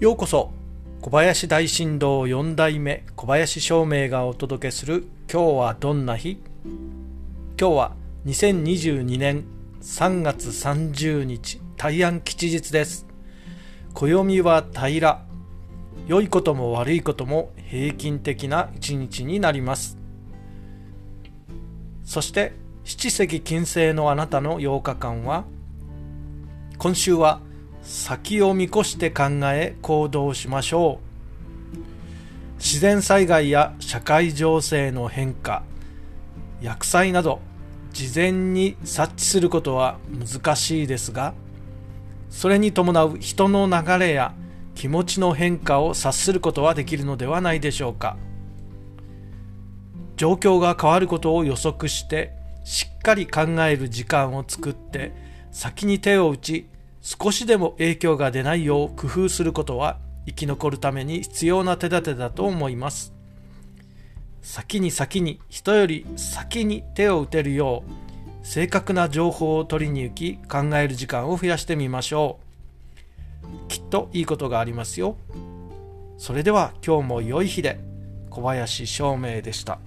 ようこそ。小林大震動4代目小林照明がお届けする今日はどんな日？今日は2022年3月30日大安吉日です。暦は平。ら良いことも悪いことも平均的な一日になります。そして七石金星のあなたの8日間は今週は先を見越して考え行動しましょう。自然災害や社会情勢の変化薬剤など事前に察知することは難しいですがそれに伴う人の流れや気持ちの変化を察することはできるのではないでしょうか。状況が変わることを予測してしっかり考える時間を作って先に手を打ち少しでも影響が出ないよう工夫することは生き残るために必要な手立てだと思います。先に先に人より先に手を打てるよう正確な情報を取りに行き考える時間を増やしてみましょう。きっといいことがありますよ。それでは今日も良い日で小林照明でした。